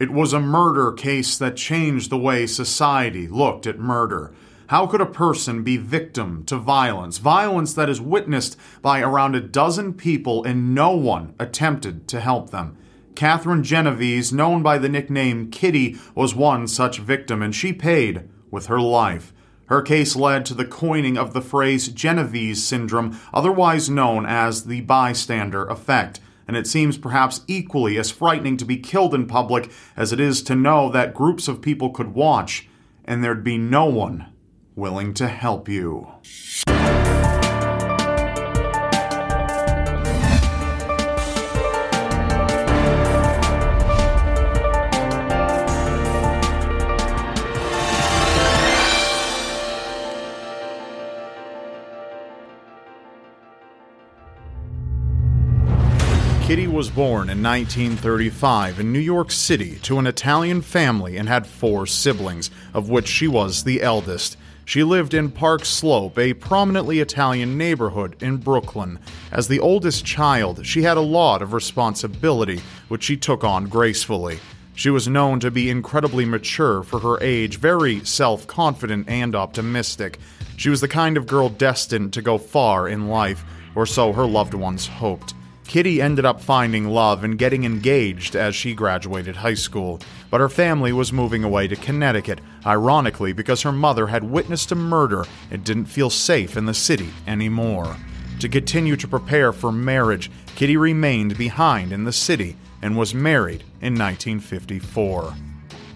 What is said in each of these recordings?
It was a murder case that changed the way society looked at murder. How could a person be victim to violence? Violence that is witnessed by around a dozen people and no one attempted to help them. Catherine Genovese, known by the nickname Kitty, was one such victim, and she paid with her life. Her case led to the coining of the phrase Genovese syndrome, otherwise known as the bystander effect and it seems perhaps equally as frightening to be killed in public as it is to know that groups of people could watch and there'd be no one willing to help you. Kitty was born in 1935 in New York City to an Italian family and had four siblings, of which she was the eldest. She lived in Park Slope, a prominently Italian neighborhood in Brooklyn. As the oldest child, she had a lot of responsibility, which she took on gracefully. She was known to be incredibly mature for her age, very self confident and optimistic. She was the kind of girl destined to go far in life, or so her loved ones hoped. Kitty ended up finding love and getting engaged as she graduated high school, but her family was moving away to Connecticut, ironically because her mother had witnessed a murder and didn't feel safe in the city anymore. To continue to prepare for marriage, Kitty remained behind in the city and was married in 1954.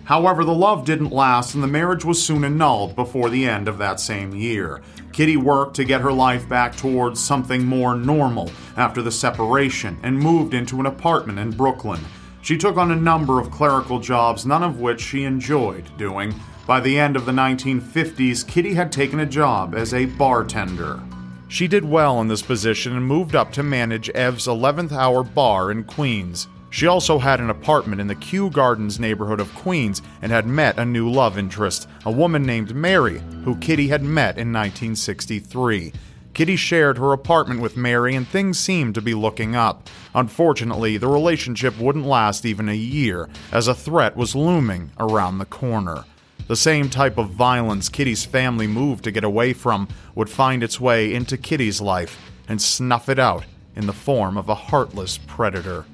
However, the love didn't last and the marriage was soon annulled before the end of that same year. Kitty worked to get her life back towards something more normal after the separation and moved into an apartment in Brooklyn. She took on a number of clerical jobs, none of which she enjoyed doing. By the end of the 1950s, Kitty had taken a job as a bartender. She did well in this position and moved up to manage Ev's 11th hour bar in Queens. She also had an apartment in the Kew Gardens neighborhood of Queens and had met a new love interest, a woman named Mary, who Kitty had met in 1963. Kitty shared her apartment with Mary and things seemed to be looking up. Unfortunately, the relationship wouldn't last even a year, as a threat was looming around the corner. The same type of violence Kitty's family moved to get away from would find its way into Kitty's life and snuff it out in the form of a heartless predator.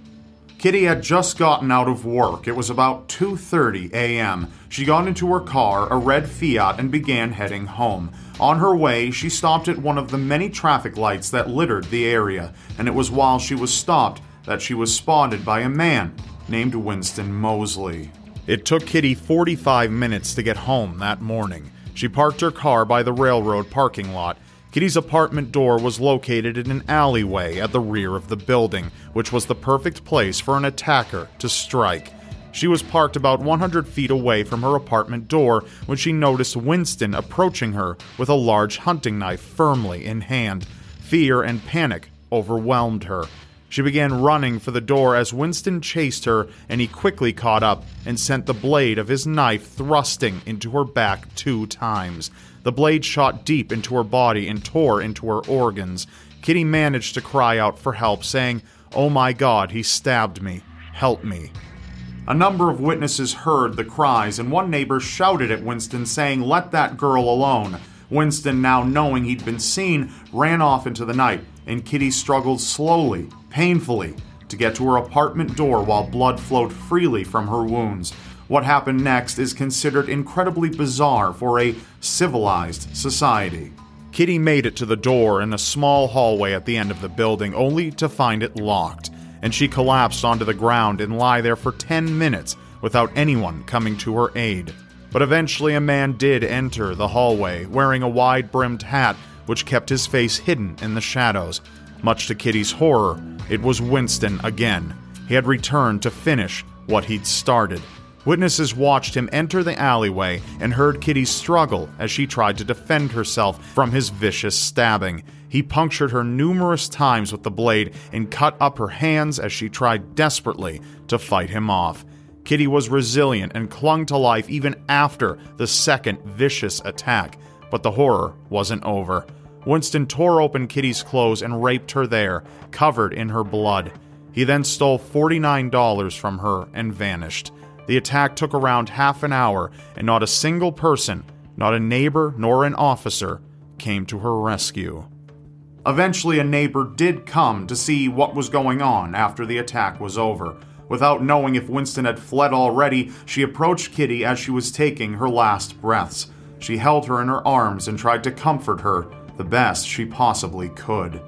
Kitty had just gotten out of work. It was about 2:30 a.m. She got into her car, a red Fiat, and began heading home. On her way, she stopped at one of the many traffic lights that littered the area, and it was while she was stopped that she was spotted by a man named Winston Moseley. It took Kitty 45 minutes to get home that morning. She parked her car by the railroad parking lot Kitty's apartment door was located in an alleyway at the rear of the building, which was the perfect place for an attacker to strike. She was parked about 100 feet away from her apartment door when she noticed Winston approaching her with a large hunting knife firmly in hand. Fear and panic overwhelmed her. She began running for the door as Winston chased her, and he quickly caught up and sent the blade of his knife thrusting into her back two times. The blade shot deep into her body and tore into her organs. Kitty managed to cry out for help, saying, Oh my god, he stabbed me. Help me. A number of witnesses heard the cries, and one neighbor shouted at Winston, saying, Let that girl alone. Winston, now knowing he'd been seen, ran off into the night, and Kitty struggled slowly, painfully, to get to her apartment door while blood flowed freely from her wounds. What happened next is considered incredibly bizarre for a civilized society. Kitty made it to the door in a small hallway at the end of the building, only to find it locked, and she collapsed onto the ground and lie there for 10 minutes without anyone coming to her aid. But eventually, a man did enter the hallway, wearing a wide brimmed hat which kept his face hidden in the shadows. Much to Kitty's horror, it was Winston again. He had returned to finish what he'd started. Witnesses watched him enter the alleyway and heard Kitty struggle as she tried to defend herself from his vicious stabbing. He punctured her numerous times with the blade and cut up her hands as she tried desperately to fight him off. Kitty was resilient and clung to life even after the second vicious attack, but the horror wasn't over. Winston tore open Kitty's clothes and raped her there, covered in her blood. He then stole $49 from her and vanished. The attack took around half an hour, and not a single person, not a neighbor nor an officer, came to her rescue. Eventually, a neighbor did come to see what was going on after the attack was over. Without knowing if Winston had fled already, she approached Kitty as she was taking her last breaths. She held her in her arms and tried to comfort her the best she possibly could.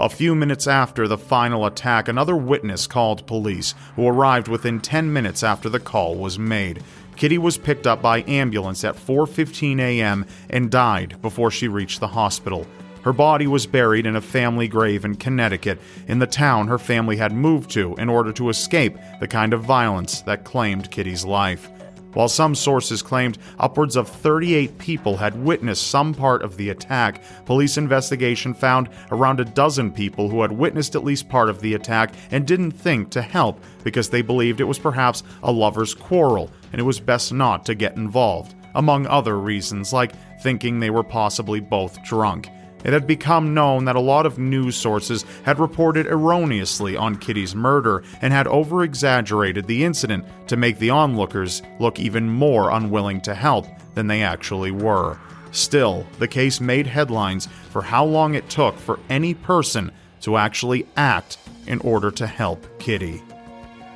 A few minutes after the final attack, another witness called police, who arrived within 10 minutes after the call was made. Kitty was picked up by ambulance at 4:15 a.m. and died before she reached the hospital. Her body was buried in a family grave in Connecticut, in the town her family had moved to in order to escape the kind of violence that claimed Kitty's life. While some sources claimed upwards of 38 people had witnessed some part of the attack, police investigation found around a dozen people who had witnessed at least part of the attack and didn't think to help because they believed it was perhaps a lover's quarrel and it was best not to get involved, among other reasons like thinking they were possibly both drunk. It had become known that a lot of news sources had reported erroneously on Kitty's murder and had over exaggerated the incident to make the onlookers look even more unwilling to help than they actually were. Still, the case made headlines for how long it took for any person to actually act in order to help Kitty.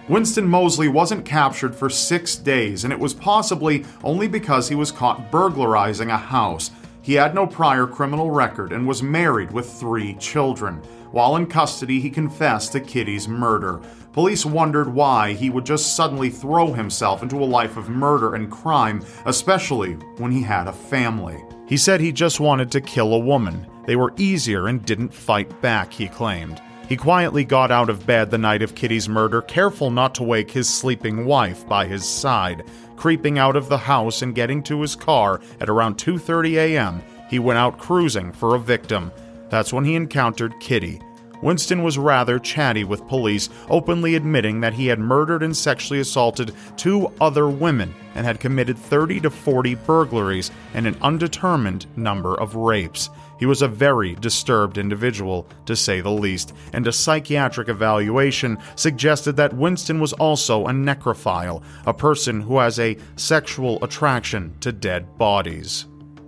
Winston Moseley wasn't captured for six days, and it was possibly only because he was caught burglarizing a house. He had no prior criminal record and was married with three children. While in custody, he confessed to Kitty's murder. Police wondered why he would just suddenly throw himself into a life of murder and crime, especially when he had a family. He said he just wanted to kill a woman. They were easier and didn't fight back, he claimed. He quietly got out of bed the night of Kitty's murder, careful not to wake his sleeping wife by his side. Creeping out of the house and getting to his car at around 2:30 a.m., he went out cruising for a victim. That's when he encountered Kitty. Winston was rather chatty with police, openly admitting that he had murdered and sexually assaulted two other women and had committed 30 to 40 burglaries and an undetermined number of rapes. He was a very disturbed individual, to say the least, and a psychiatric evaluation suggested that Winston was also a necrophile, a person who has a sexual attraction to dead bodies.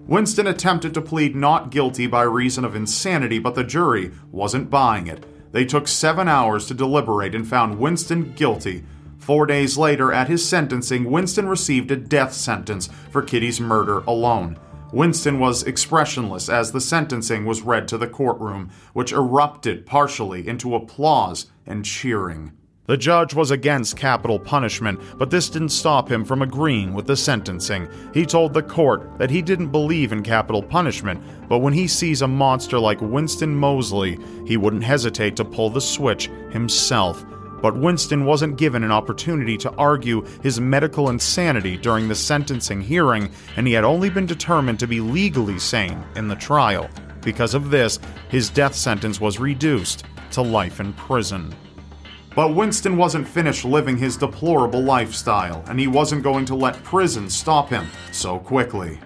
Winston attempted to plead not guilty by reason of insanity, but the jury wasn't buying it. They took seven hours to deliberate and found Winston guilty. Four days later, at his sentencing, Winston received a death sentence for Kitty's murder alone. Winston was expressionless as the sentencing was read to the courtroom, which erupted partially into applause and cheering. The judge was against capital punishment, but this didn't stop him from agreeing with the sentencing. He told the court that he didn't believe in capital punishment, but when he sees a monster like Winston Moseley, he wouldn't hesitate to pull the switch himself. But Winston wasn't given an opportunity to argue his medical insanity during the sentencing hearing, and he had only been determined to be legally sane in the trial. Because of this, his death sentence was reduced to life in prison. But Winston wasn't finished living his deplorable lifestyle, and he wasn't going to let prison stop him so quickly.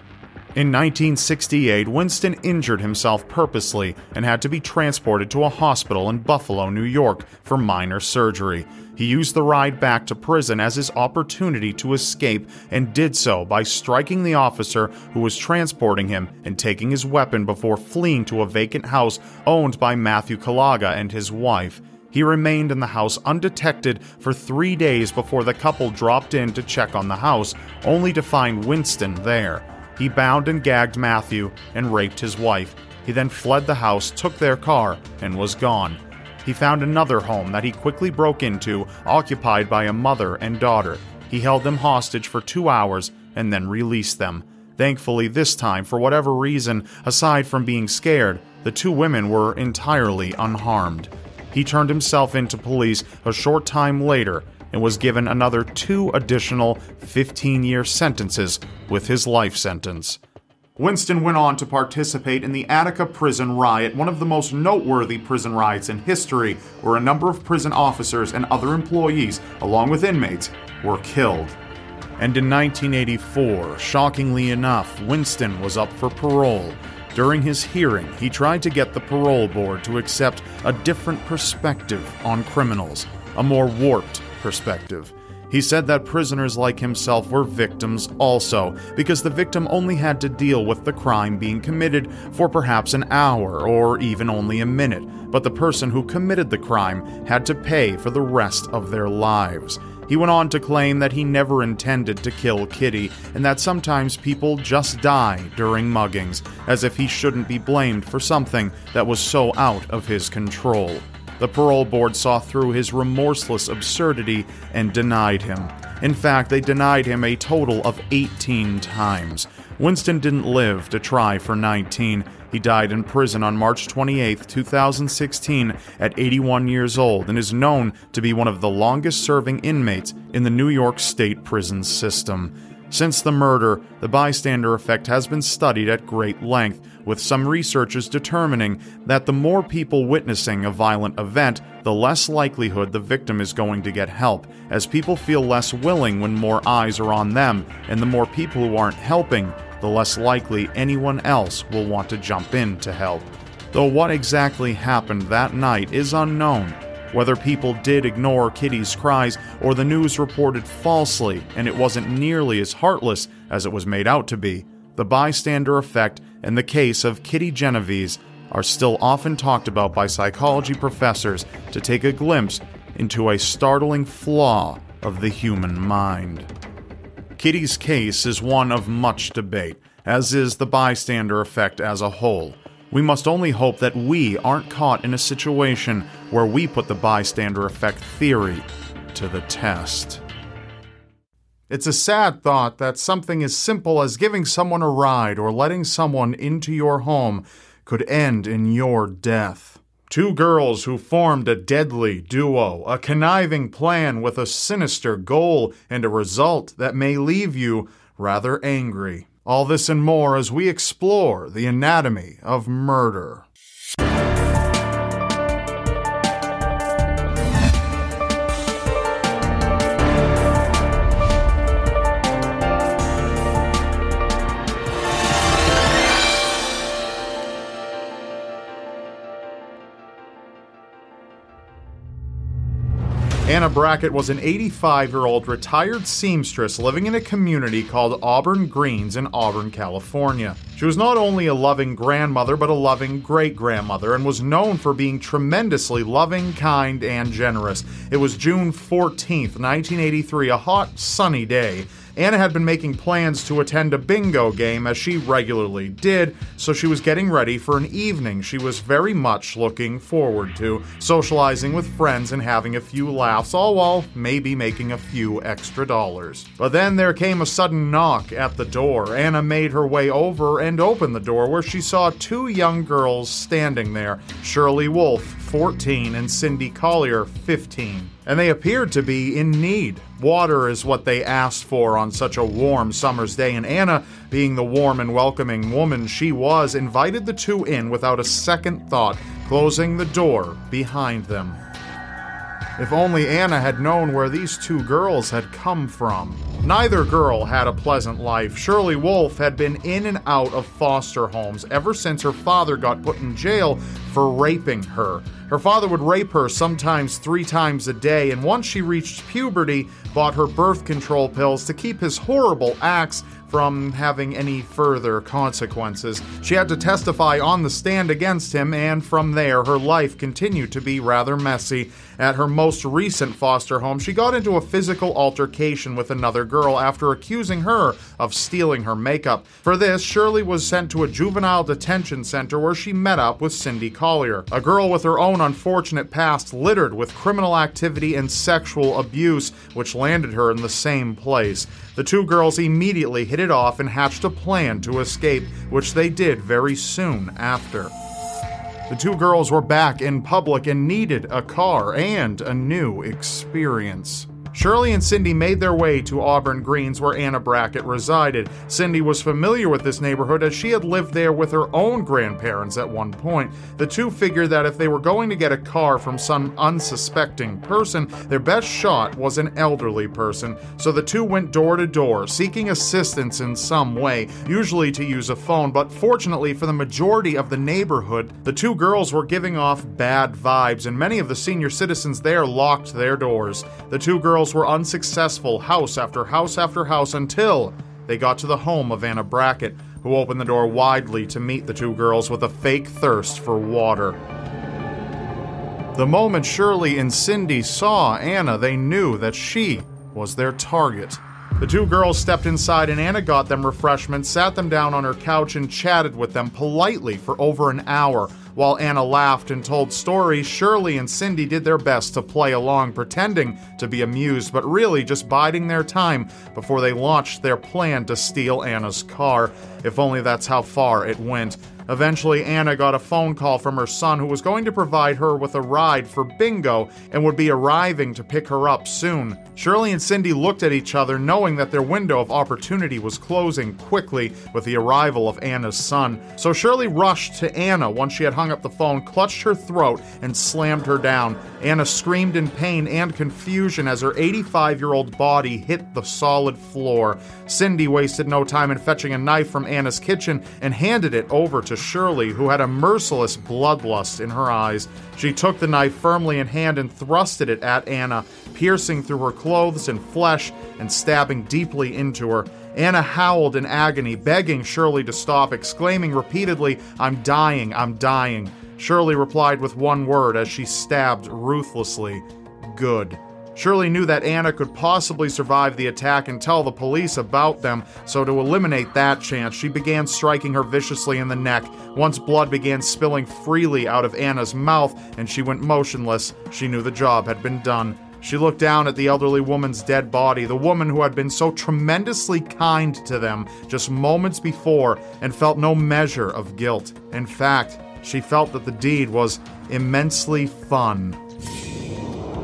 In 1968, Winston injured himself purposely and had to be transported to a hospital in Buffalo, New York for minor surgery. He used the ride back to prison as his opportunity to escape and did so by striking the officer who was transporting him and taking his weapon before fleeing to a vacant house owned by Matthew Kalaga and his wife. He remained in the house undetected for three days before the couple dropped in to check on the house, only to find Winston there. He bound and gagged Matthew and raped his wife. He then fled the house, took their car, and was gone. He found another home that he quickly broke into, occupied by a mother and daughter. He held them hostage for two hours and then released them. Thankfully, this time, for whatever reason, aside from being scared, the two women were entirely unharmed. He turned himself into police a short time later and was given another two additional 15 year sentences with his life sentence. Winston went on to participate in the Attica prison riot, one of the most noteworthy prison riots in history, where a number of prison officers and other employees, along with inmates, were killed. And in 1984, shockingly enough, Winston was up for parole. During his hearing, he tried to get the parole board to accept a different perspective on criminals, a more warped perspective. He said that prisoners like himself were victims also, because the victim only had to deal with the crime being committed for perhaps an hour or even only a minute, but the person who committed the crime had to pay for the rest of their lives. He went on to claim that he never intended to kill Kitty and that sometimes people just die during muggings, as if he shouldn't be blamed for something that was so out of his control. The parole board saw through his remorseless absurdity and denied him. In fact, they denied him a total of 18 times. Winston didn't live to try for 19. He died in prison on March 28, 2016, at 81 years old, and is known to be one of the longest serving inmates in the New York State prison system. Since the murder, the bystander effect has been studied at great length, with some researchers determining that the more people witnessing a violent event, the less likelihood the victim is going to get help, as people feel less willing when more eyes are on them, and the more people who aren't helping, the less likely anyone else will want to jump in to help. Though what exactly happened that night is unknown, whether people did ignore Kitty's cries or the news reported falsely and it wasn't nearly as heartless as it was made out to be, the bystander effect and the case of Kitty Genovese are still often talked about by psychology professors to take a glimpse into a startling flaw of the human mind. Kitty's case is one of much debate, as is the bystander effect as a whole. We must only hope that we aren't caught in a situation where we put the bystander effect theory to the test. It's a sad thought that something as simple as giving someone a ride or letting someone into your home could end in your death. Two girls who formed a deadly duo, a conniving plan with a sinister goal and a result that may leave you rather angry. All this and more as we explore the anatomy of murder. Anna Brackett was an 85 year old retired seamstress living in a community called Auburn Greens in Auburn, California. She was not only a loving grandmother, but a loving great grandmother, and was known for being tremendously loving, kind, and generous. It was June 14th, 1983, a hot, sunny day. Anna had been making plans to attend a bingo game as she regularly did, so she was getting ready for an evening she was very much looking forward to, socializing with friends and having a few laughs, all while maybe making a few extra dollars. But then there came a sudden knock at the door. Anna made her way over and opened the door where she saw two young girls standing there Shirley Wolf, 14, and Cindy Collier, 15 and they appeared to be in need. Water is what they asked for on such a warm summer's day, and Anna, being the warm and welcoming woman she was, invited the two in without a second thought, closing the door behind them. If only Anna had known where these two girls had come from. Neither girl had a pleasant life. Shirley Wolf had been in and out of foster homes ever since her father got put in jail for raping her. Her father would rape her sometimes three times a day, and once she reached puberty, bought her birth control pills to keep his horrible acts from having any further consequences. She had to testify on the stand against him, and from there, her life continued to be rather messy. At her most recent foster home, she got into a physical altercation with another girl after accusing her of stealing her makeup. For this, Shirley was sent to a juvenile detention center where she met up with Cindy Collier, a girl with her own unfortunate past littered with criminal activity and sexual abuse, which landed her in the same place. The two girls immediately hit it off and hatched a plan to escape, which they did very soon after. The two girls were back in public and needed a car and a new experience. Shirley and Cindy made their way to Auburn Greens, where Anna Brackett resided. Cindy was familiar with this neighborhood as she had lived there with her own grandparents at one point. The two figured that if they were going to get a car from some unsuspecting person, their best shot was an elderly person. So the two went door to door, seeking assistance in some way, usually to use a phone, but fortunately for the majority of the neighborhood, the two girls were giving off bad vibes, and many of the senior citizens there locked their doors. The two girls were unsuccessful house after house after house until they got to the home of Anna Brackett, who opened the door widely to meet the two girls with a fake thirst for water. The moment Shirley and Cindy saw Anna, they knew that she was their target. The two girls stepped inside and Anna got them refreshments, sat them down on her couch, and chatted with them politely for over an hour. While Anna laughed and told stories, Shirley and Cindy did their best to play along, pretending to be amused, but really just biding their time before they launched their plan to steal Anna's car. If only that's how far it went. Eventually, Anna got a phone call from her son who was going to provide her with a ride for bingo and would be arriving to pick her up soon. Shirley and Cindy looked at each other, knowing that their window of opportunity was closing quickly with the arrival of Anna's son. So Shirley rushed to Anna once she had hung up the phone, clutched her throat, and slammed her down. Anna screamed in pain and confusion as her 85 year old body hit the solid floor. Cindy wasted no time in fetching a knife from Anna's kitchen and handed it over to Shirley, who had a merciless bloodlust in her eyes. She took the knife firmly in hand and thrusted it at Anna, piercing through her clothes and flesh and stabbing deeply into her. Anna howled in agony, begging Shirley to stop, exclaiming repeatedly, I'm dying, I'm dying. Shirley replied with one word as she stabbed ruthlessly Good. Shirley knew that Anna could possibly survive the attack and tell the police about them, so to eliminate that chance, she began striking her viciously in the neck. Once blood began spilling freely out of Anna's mouth and she went motionless, she knew the job had been done. She looked down at the elderly woman's dead body, the woman who had been so tremendously kind to them just moments before, and felt no measure of guilt. In fact, she felt that the deed was immensely fun.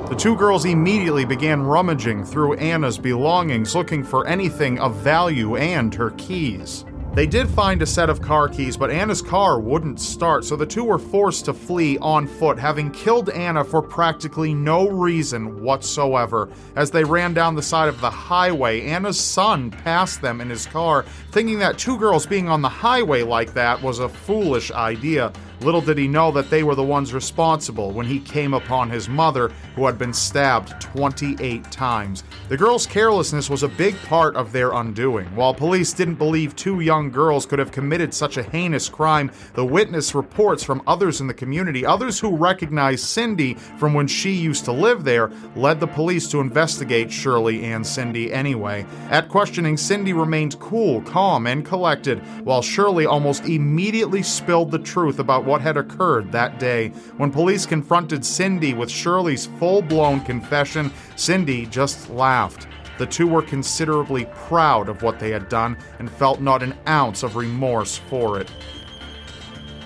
The two girls immediately began rummaging through Anna's belongings looking for anything of value and her keys. They did find a set of car keys, but Anna's car wouldn't start, so the two were forced to flee on foot, having killed Anna for practically no reason whatsoever. As they ran down the side of the highway, Anna's son passed them in his car, thinking that two girls being on the highway like that was a foolish idea. Little did he know that they were the ones responsible when he came upon his mother, who had been stabbed 28 times. The girls' carelessness was a big part of their undoing. While police didn't believe two young girls could have committed such a heinous crime, the witness reports from others in the community, others who recognized Cindy from when she used to live there, led the police to investigate Shirley and Cindy anyway. At questioning, Cindy remained cool, calm, and collected, while Shirley almost immediately spilled the truth about what had occurred that day. When police confronted Cindy with Shirley's full blown confession, Cindy just laughed. The two were considerably proud of what they had done and felt not an ounce of remorse for it.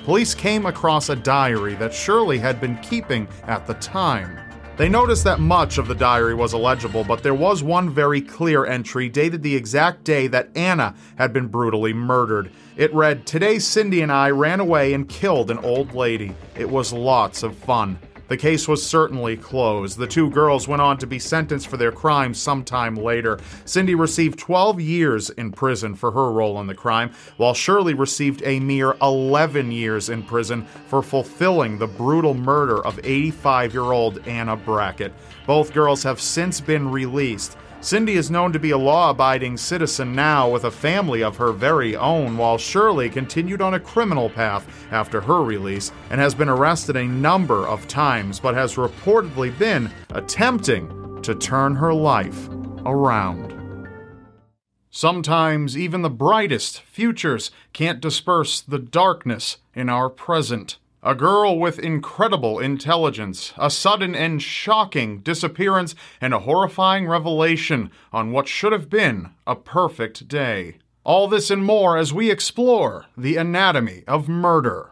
Police came across a diary that Shirley had been keeping at the time. They noticed that much of the diary was illegible, but there was one very clear entry dated the exact day that Anna had been brutally murdered. It read, Today Cindy and I ran away and killed an old lady. It was lots of fun. The case was certainly closed. The two girls went on to be sentenced for their crimes sometime later. Cindy received 12 years in prison for her role in the crime, while Shirley received a mere 11 years in prison for fulfilling the brutal murder of 85 year old Anna Brackett. Both girls have since been released. Cindy is known to be a law abiding citizen now with a family of her very own, while Shirley continued on a criminal path after her release and has been arrested a number of times, but has reportedly been attempting to turn her life around. Sometimes even the brightest futures can't disperse the darkness in our present. A girl with incredible intelligence, a sudden and shocking disappearance, and a horrifying revelation on what should have been a perfect day. All this and more as we explore the anatomy of murder.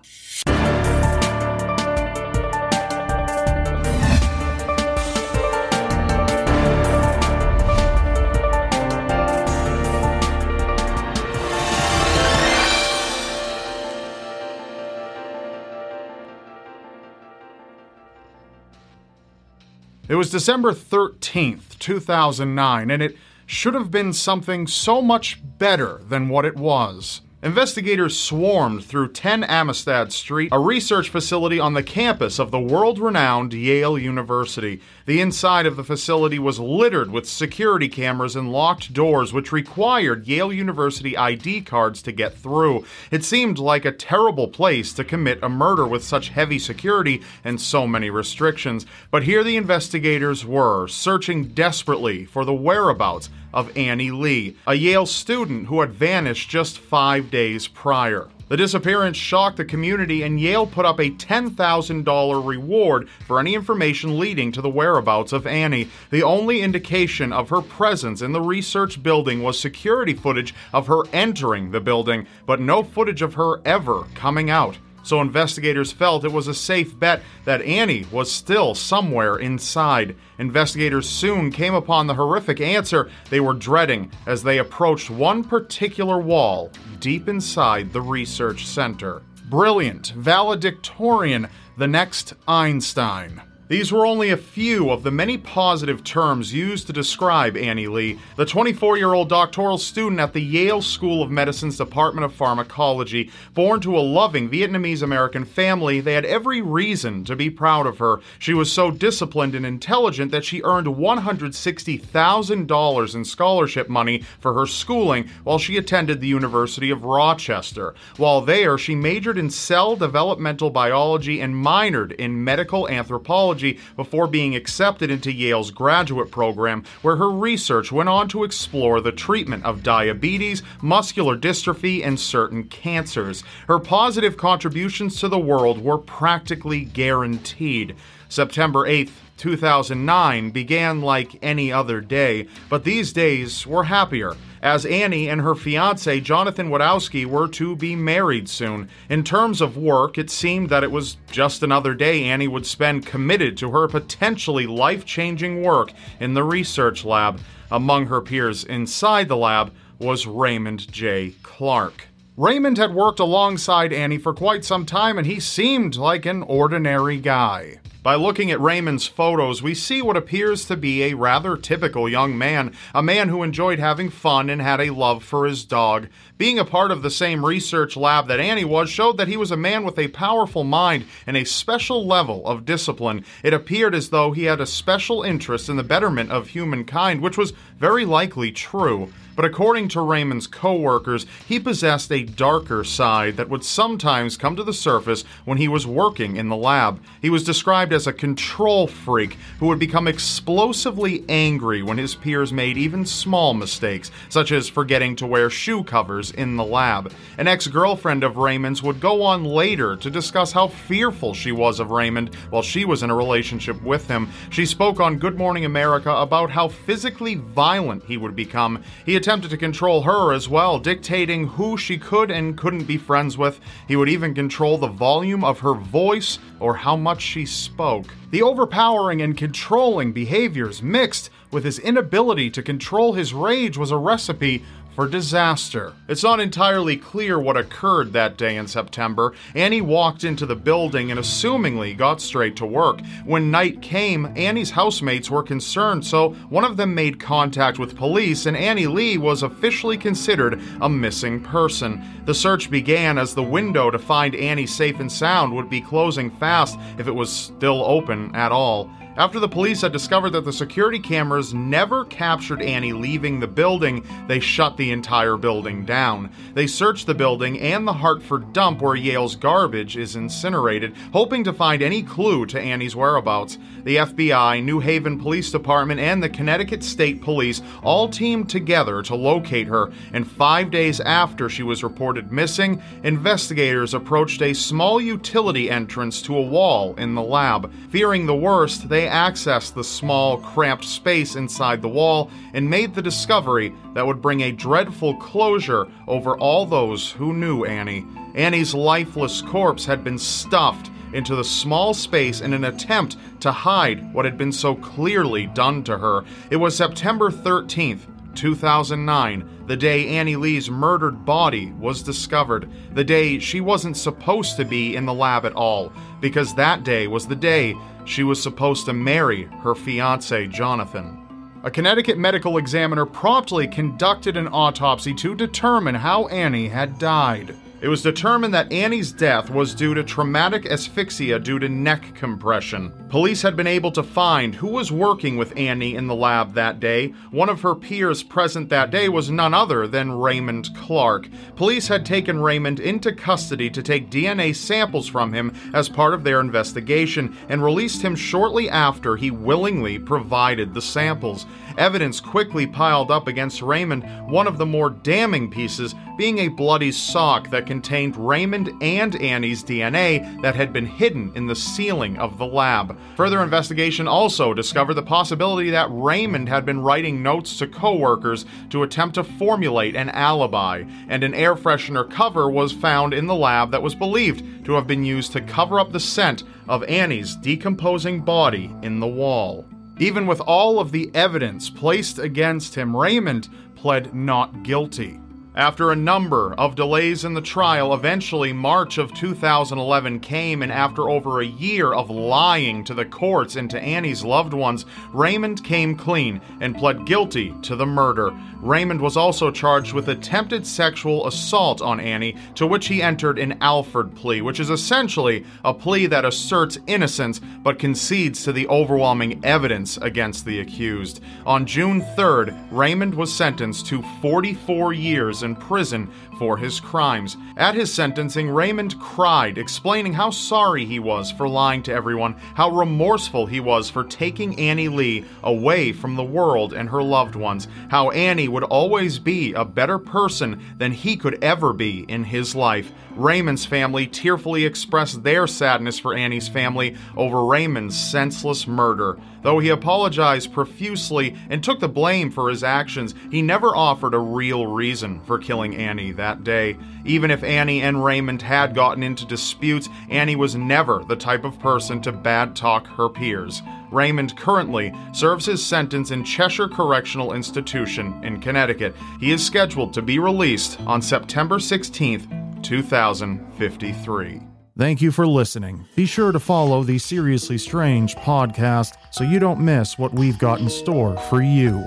It was December 13th, 2009, and it should have been something so much better than what it was. Investigators swarmed through 10 Amistad Street, a research facility on the campus of the world renowned Yale University. The inside of the facility was littered with security cameras and locked doors, which required Yale University ID cards to get through. It seemed like a terrible place to commit a murder with such heavy security and so many restrictions. But here the investigators were, searching desperately for the whereabouts of Annie Le, a Yale student who had vanished just five days prior. The disappearance shocked the community, and Yale put up a $10,000 reward for any information leading to the whereabouts of Annie. The only indication of her presence in the research building was security footage of her entering the building, but no footage of her ever coming out so investigators felt it was a safe bet that Annie was still somewhere inside. Investigators soon came upon the horrific answer they were dreading as they approached one particular wall deep inside the research center. Brilliant, valedictorian, the next Einstein. These were only a few of the many positive terms used to describe Annie Le, the 24 year old doctoral student at the Yale School of Medicine's Department of Pharmacology. Born to a loving Vietnamese American family, they had every reason to be proud of her. She was so disciplined and intelligent that she earned $160,000 in scholarship money for her schooling while she attended the University of Rochester. While there, she majored in cell developmental biology and minored in medical anthropology before being accepted into Yale's graduate program, where her research went on to explore the treatment of diabetes, muscular dystrophy, and certain cancers. Her positive contributions to the world were practically guaranteed. September 8th, 2009 began like any other day, but these days were happier as Annie and her fiance, Jonathan Widawsky, were to be married soon. In terms of work, it seemed that it was just another day Annie would spend committed to her potentially life changing work in the research lab. Among her peers inside the lab was Raymond J. Clark. Raymond had worked alongside Annie for quite some time, and he seemed like an ordinary guy. By looking at Raymond's photos, we see what appears to be a rather typical young man, a man who enjoyed having fun and had a love for his dog. Being a part of the same research lab that Annie was showed that he was a man with a powerful mind and a special level of discipline. It appeared as though he had a special interest in the betterment of humankind, which was very likely true. But according to Raymond's co-workers, he possessed a darker side that would sometimes come to the surface when he was working in the lab. He was described as a control freak who would become explosively angry when his peers made even small mistakes, such as forgetting to wear shoe covers in the lab. An ex-girlfriend of Raymond's would go on later to discuss how fearful she was of Raymond while she was in a relationship with him. She spoke on Good Morning America about how physically violent he would become. He attempted to control her as well, dictating who she could and couldn't be friends with. He would even control the volume of her voice or how much she spoke. The overpowering and controlling behaviors mixed with his inability to control his rage was a recipe for disaster. It's not entirely clear what occurred that day in September. Annie walked into the building and assumingly got straight to work. When night came, Annie's housemates were concerned, so one of them made contact with police, and Annie Le was officially considered a missing person. The search began as the window to find Annie safe and sound would be closing fast if it was still open at all. After the police had discovered that the security cameras never captured Annie leaving the building, they shut the entire building down. They searched the building and the Hartford dump where Yale's garbage is incinerated, hoping to find any clue to Annie's whereabouts. The FBI, New Haven Police Department, and the Connecticut State Police all teamed together to locate her, and five days after she was reported missing, investigators approached a small utility entrance to a wall in the lab. Fearing the worst, they accessed the small, cramped space inside the wall and made the discovery that would bring a dreadful closure over all those who knew Annie. Annie's lifeless corpse had been stuffed into the small space in an attempt to hide what had been so clearly done to her. It was September 13th, 2009, the day Annie Le's murdered body was discovered, the day she wasn't supposed to be in the lab at all, because that day was the day she was supposed to marry her fiance, Jonathan. A Connecticut medical examiner promptly conducted an autopsy to determine how Annie had died. It was determined that Annie's death was due to traumatic asphyxia due to neck compression. Police had been able to find who was working with Annie in the lab that day. One of her peers present that day was none other than Raymond Clark. Police had taken Raymond into custody to take DNA samples from him as part of their investigation and released him shortly after he willingly provided the samples. Evidence quickly piled up against Raymond, one of the more damning pieces being a bloody sock that contained Raymond and Annie's DNA that had been hidden in the ceiling of the lab. Further investigation also discovered the possibility that Raymond had been writing notes to coworkers to attempt to formulate an alibi, and an air freshener cover was found in the lab that was believed to have been used to cover up the scent of Annie's decomposing body in the wall. Even with all of the evidence placed against him, Raymond pled not guilty. After a number of delays in the trial, eventually March of 2011 came, and after over a year of lying to the courts and to Annie's loved ones, Raymond came clean and pled guilty to the murder. Raymond was also charged with attempted sexual assault on Annie, to which he entered an Alford plea, which is essentially a plea that asserts innocence but concedes to the overwhelming evidence against the accused. On June 3rd, Raymond was sentenced to 44 years in prison for his crimes. At his sentencing, Raymond cried, explaining how sorry he was for lying to everyone, how remorseful he was for taking Annie Le away from the world and her loved ones, how Annie would always be a better person than he could ever be in his life. Raymond's family tearfully expressed their sadness for Annie's family over Raymond's senseless murder. Though he apologized profusely and took the blame for his actions, he never offered a real reason for killing Annie that day. Even if Annie and Raymond had gotten into disputes, Annie was never the type of person to bad talk her peers. Raymond currently serves his sentence in Cheshire Correctional Institution in Connecticut. He is scheduled to be released on September 16th, 2053. Thank you for listening. Be sure to follow the Seriously Strange podcast so you don't miss what we've got in store for you.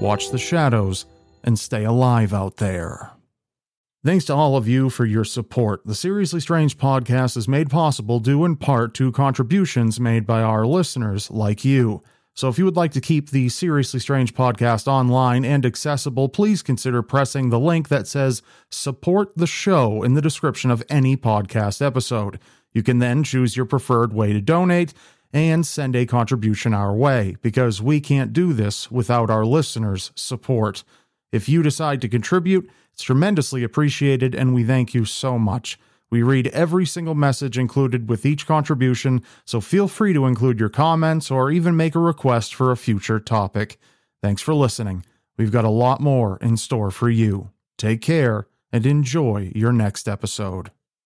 Watch the shadows and stay alive out there. Thanks to all of you for your support. The Seriously Strange podcast is made possible due in part to contributions made by our listeners like you. So if you would like to keep the Seriously Strange podcast online and accessible, please consider pressing the link that says support the show in the description of any podcast episode. You can then choose your preferred way to donate and send a contribution our way because we can't do this without our listeners' support. If you decide to contribute, it's tremendously appreciated and we thank you so much. We read every single message included with each contribution, so feel free to include your comments or even make a request for a future topic. Thanks for listening. We've got a lot more in store for you. Take care and enjoy your next episode.